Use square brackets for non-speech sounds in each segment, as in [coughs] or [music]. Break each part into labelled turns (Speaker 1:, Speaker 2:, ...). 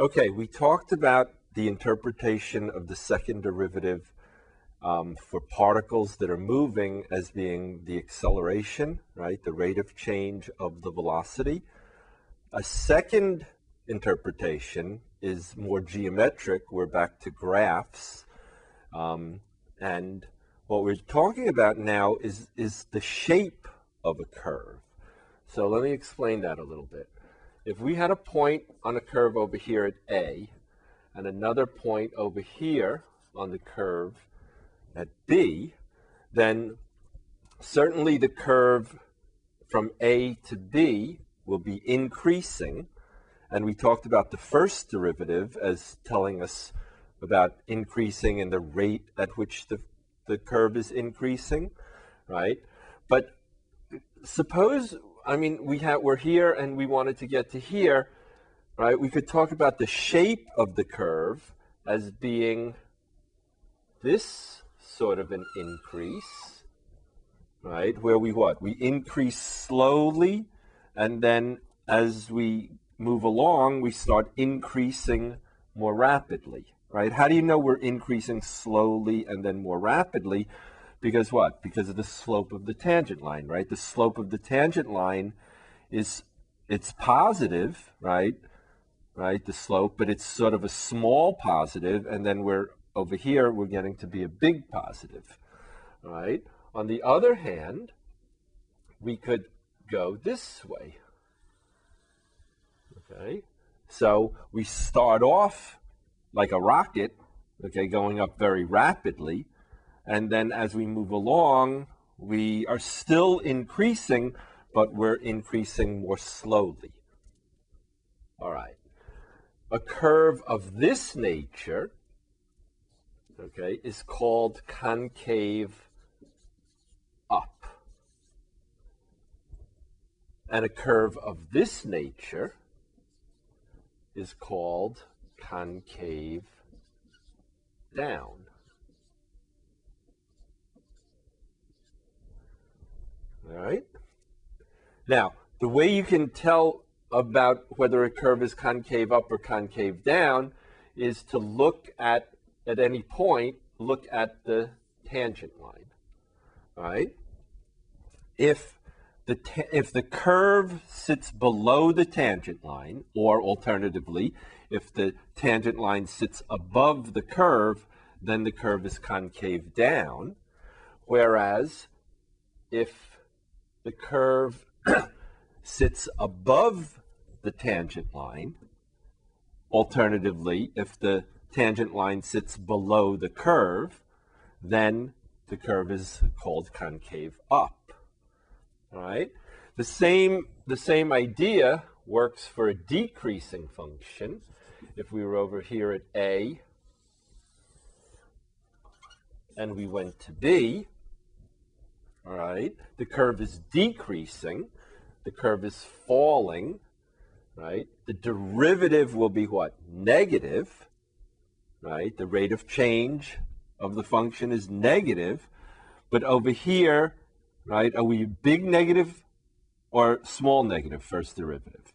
Speaker 1: Okay, we talked about the interpretation of the second derivative um, for particles that are moving as being the acceleration, right? The rate of change of the velocity. A second interpretation is more geometric. We're back to graphs. Um, and what we're talking about now is, is the shape of a curve. So let me explain that a little bit. If we had a point on a curve over here at A, and another point over here on the curve at B, then certainly the curve from A to B will be increasing. And we talked about the first derivative as telling us about increasing and the rate at which the, the curve is increasing, right? But suppose, I mean, we have, we're here and we wanted to get to here, right? We could talk about the shape of the curve as being this sort of an increase, right? Where we what? We increase slowly, and then as we move along, we start increasing more rapidly, right? How do you know we're increasing slowly and then more rapidly? Because what? Because of the slope of the tangent line, right? The slope of the tangent line is it's positive, right? Right, the slope, but it's sort of a small positive, and then we're over here, we're getting to be a big positive, right? On the other hand, we could go this way, okay? So we start off like a rocket, okay, going up very rapidly, and then as we move along, we are still increasing, but we're increasing more slowly. All right. A curve of this nature, okay, is called concave up. And a curve of this nature is called concave down. All right? Now, the way you can tell about whether a curve is concave up or concave down is to look at, at any point, look at the tangent line. All right? If the, if the curve sits below the tangent line, or alternatively, if the tangent line sits above the curve, then the curve is concave down. Whereas if the curve [coughs] sits above the tangent line. Alternatively, if the tangent line sits below the curve, then the curve is called concave up. All right? The same, the same idea works for a decreasing function. If we were over here at A and we went to B, all right, the curve is decreasing, the curve is falling, right? The derivative will be what? Negative, right? The rate of change of the function is negative, but over here, right, are we big negative or small negative first derivative?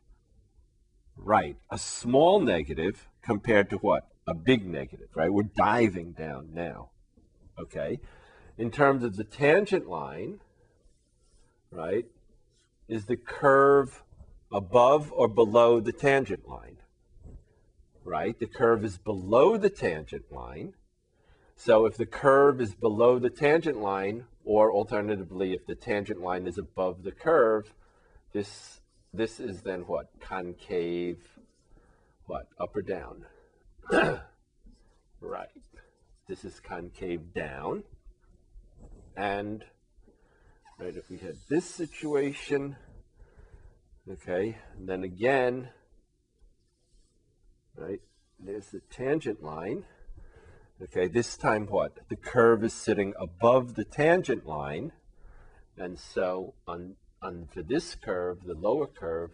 Speaker 1: Right, a small negative compared to what? A big negative, right? We're diving down now, okay? In terms of the tangent line, right, is the curve above or below the tangent line? Right? The curve is below the tangent line. So if the curve is below the tangent line, or alternatively, if the tangent line is above the curve, this this is then what? Concave, what? Up or down? [coughs] right. This is concave down. And right, if we had this situation, okay, and then again, right, there's the tangent line. Okay, this time what? The curve is sitting above the tangent line. And so on, on for this curve, the lower curve,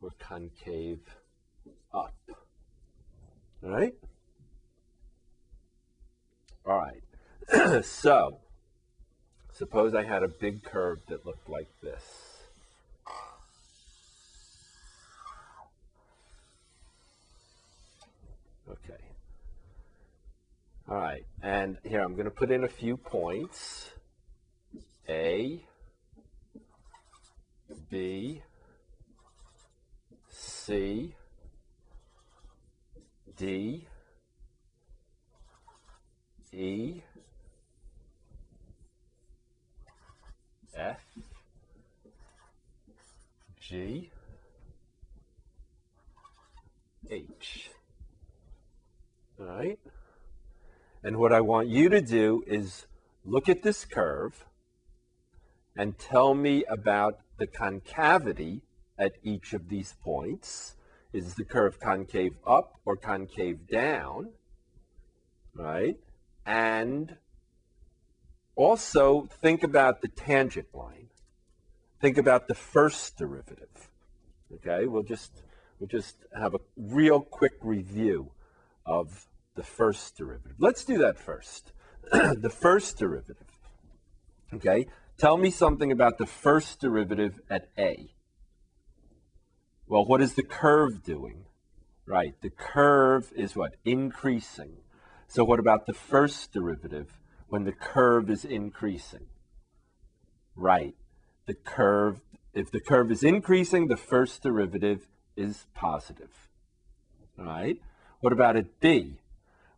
Speaker 1: we're concave up. Right? All right. [clears throat] so Suppose I had a big curve that looked like this. Okay. All right, and here I'm going to put in a few points. A, B, C, D, E, F, G, H. All right? And what I want you to do is look at this curve and tell me about the concavity at each of these points. Is the curve concave up or concave down? Right? And also think about the tangent line. Think about the first derivative. Okay, we'll just we'll just have a real quick review of the first derivative. Let's do that first. [clears throat] the first derivative. Okay, tell me something about the first derivative at a. Well, what is the curve doing? Right, the curve is what? Increasing. So what about the first derivative when the curve is increasing? Right, the curve, if the curve is increasing, the first derivative is positive. Right, what about at b?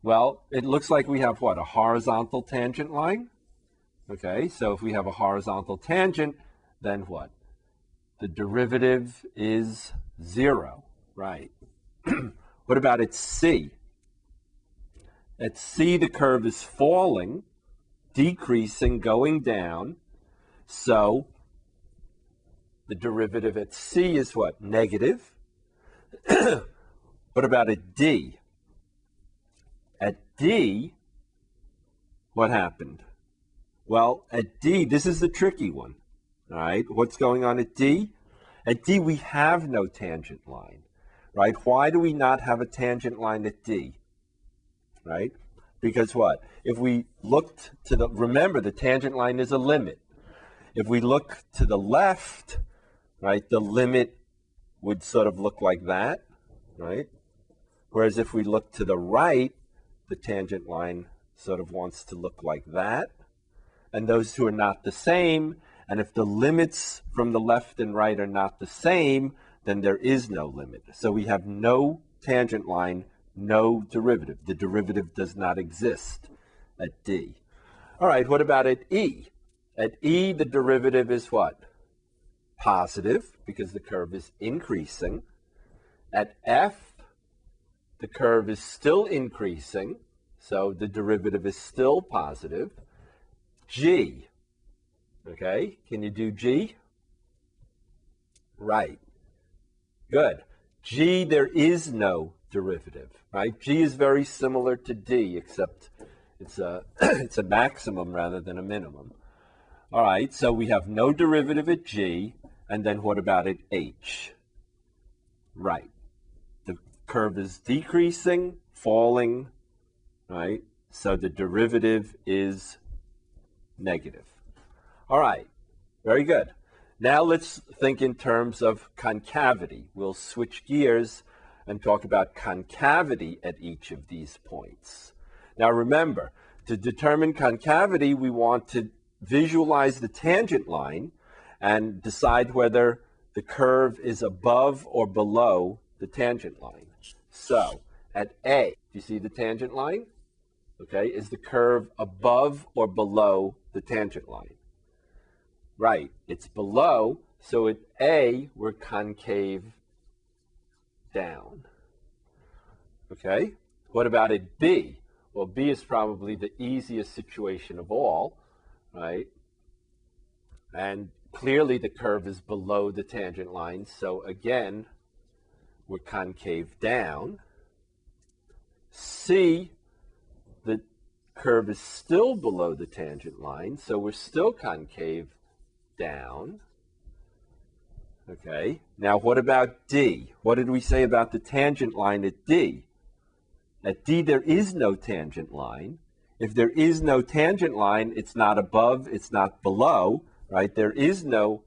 Speaker 1: Well, it looks like we have what? A horizontal tangent line? Okay, so if we have a horizontal tangent, then what? The derivative is zero, right? [clears throat] what about at C? At C, the curve is falling, decreasing, going down. So the derivative at C is what? Negative. [clears throat] what about at D? At D, what happened? Well, at D, this is the tricky one. All right, what's going on at D? At D, we have no tangent line, right? Why do we not have a tangent line at D? Right? Because what? If we looked to the, remember, the tangent line is a limit. If we look to the left, right, the limit would sort of look like that, right? Whereas if we look to the right, the tangent line sort of wants to look like that. And those two are not the same. And if the limits from the left and right are not the same, then there is no limit. So we have no tangent line, no derivative. The derivative does not exist at D. All right, what about at E? At E, the derivative is what? Positive, because the curve is increasing. At F, the curve is still increasing, so the derivative is still positive. G, okay, can you do G? Right, good. G, there is no derivative, right? G is very similar to D, except it's a, [clears throat] it's a maximum rather than a minimum. All right, so we have no derivative at G, and then what about at H? Right The curve is decreasing, falling, right? So the derivative is negative. All right, very good. Now let's think in terms of concavity. We'll switch gears and talk about concavity at each of these points. Now remember, to determine concavity, we want to visualize the tangent line and decide whether the curve is above or below the tangent line. So at A, do you see the tangent line? Okay, is the curve above or below the tangent line? Right, it's below, so at A, we're concave down. Okay, what about at B? Well, B is probably the easiest situation of all, right? And clearly the curve is below the tangent line, so again, we're concave down. C, the curve is still below the tangent line, so we're still concave down. Okay, now what about D? What did we say about the tangent line at D? At D, there is no tangent line. If there is no tangent line, it's not above, it's not below, right? There is no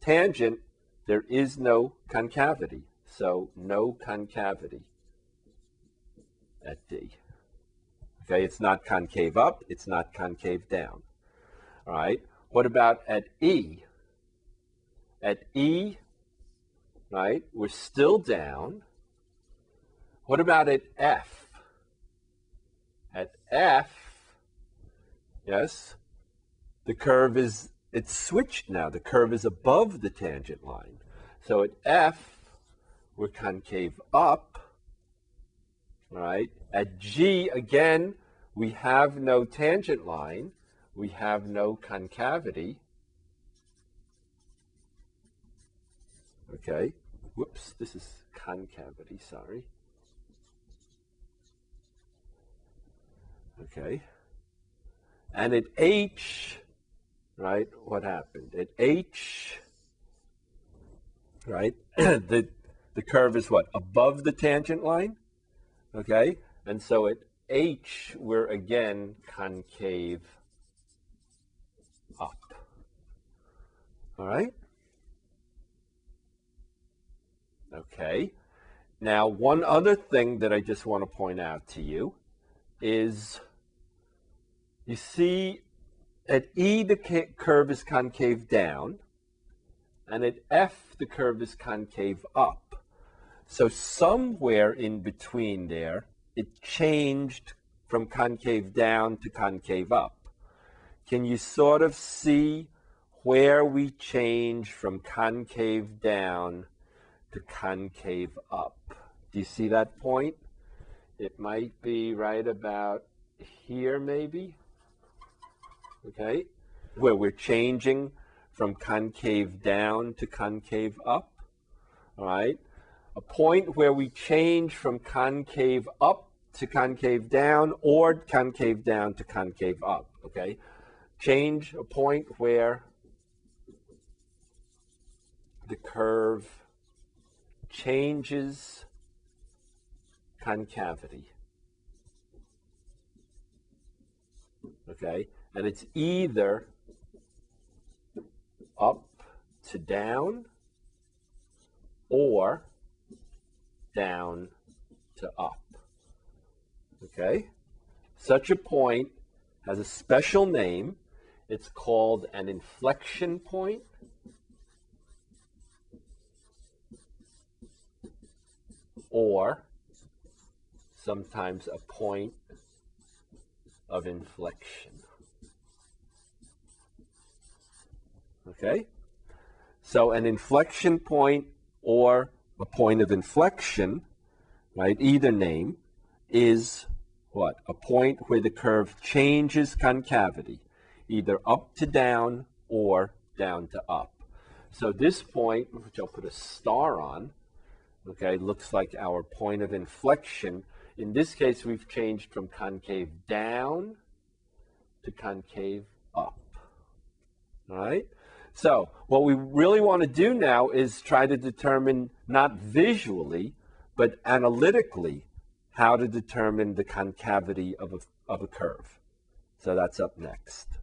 Speaker 1: tangent, there is no concavity. So no concavity at D. Okay, it's not concave up, it's not concave down. All right, what about at E? At E, right, we're still down. What about at F? At F, yes, the curve is, it's switched now. The curve is above the tangent line. So at F, we're concave up, right? At G, again, we have no tangent line. We have no concavity. Okay. Whoops, this is concavity, sorry. Okay. And at H, right, what happened? At H, right, [clears throat] the, the curve is what? Above the tangent line? Okay. And so at H, we're again concave up. All right? Okay. Now, one other thing that I just want to point out to you is you see at E the curve is concave down, and at F the curve is concave up. So somewhere in between there, it changed from concave down to concave up. Can you sort of see where we change from concave down to concave up? Do you see that point? It might be right about here, maybe. Okay, where we're changing from concave down to concave up. All right, a point where we change from concave up to concave down or concave down to concave up. Okay, change a point where the curve changes concavity. Okay, and it's either up to down or down to up. Okay? Such a point has a special name. It's called an inflection point. Or sometimes a point of inflection. Okay? So an inflection point or a point of inflection, right, either name, is what? A point where the curve changes concavity, either up to down or down to up. So this point, which I'll put a star on, okay, looks like our point of inflection. In this case, we've changed from concave down to concave up. All right? So what we really want to do now is try to determine not visually, but analytically how to determine the concavity of a, of a curve. So that's up next.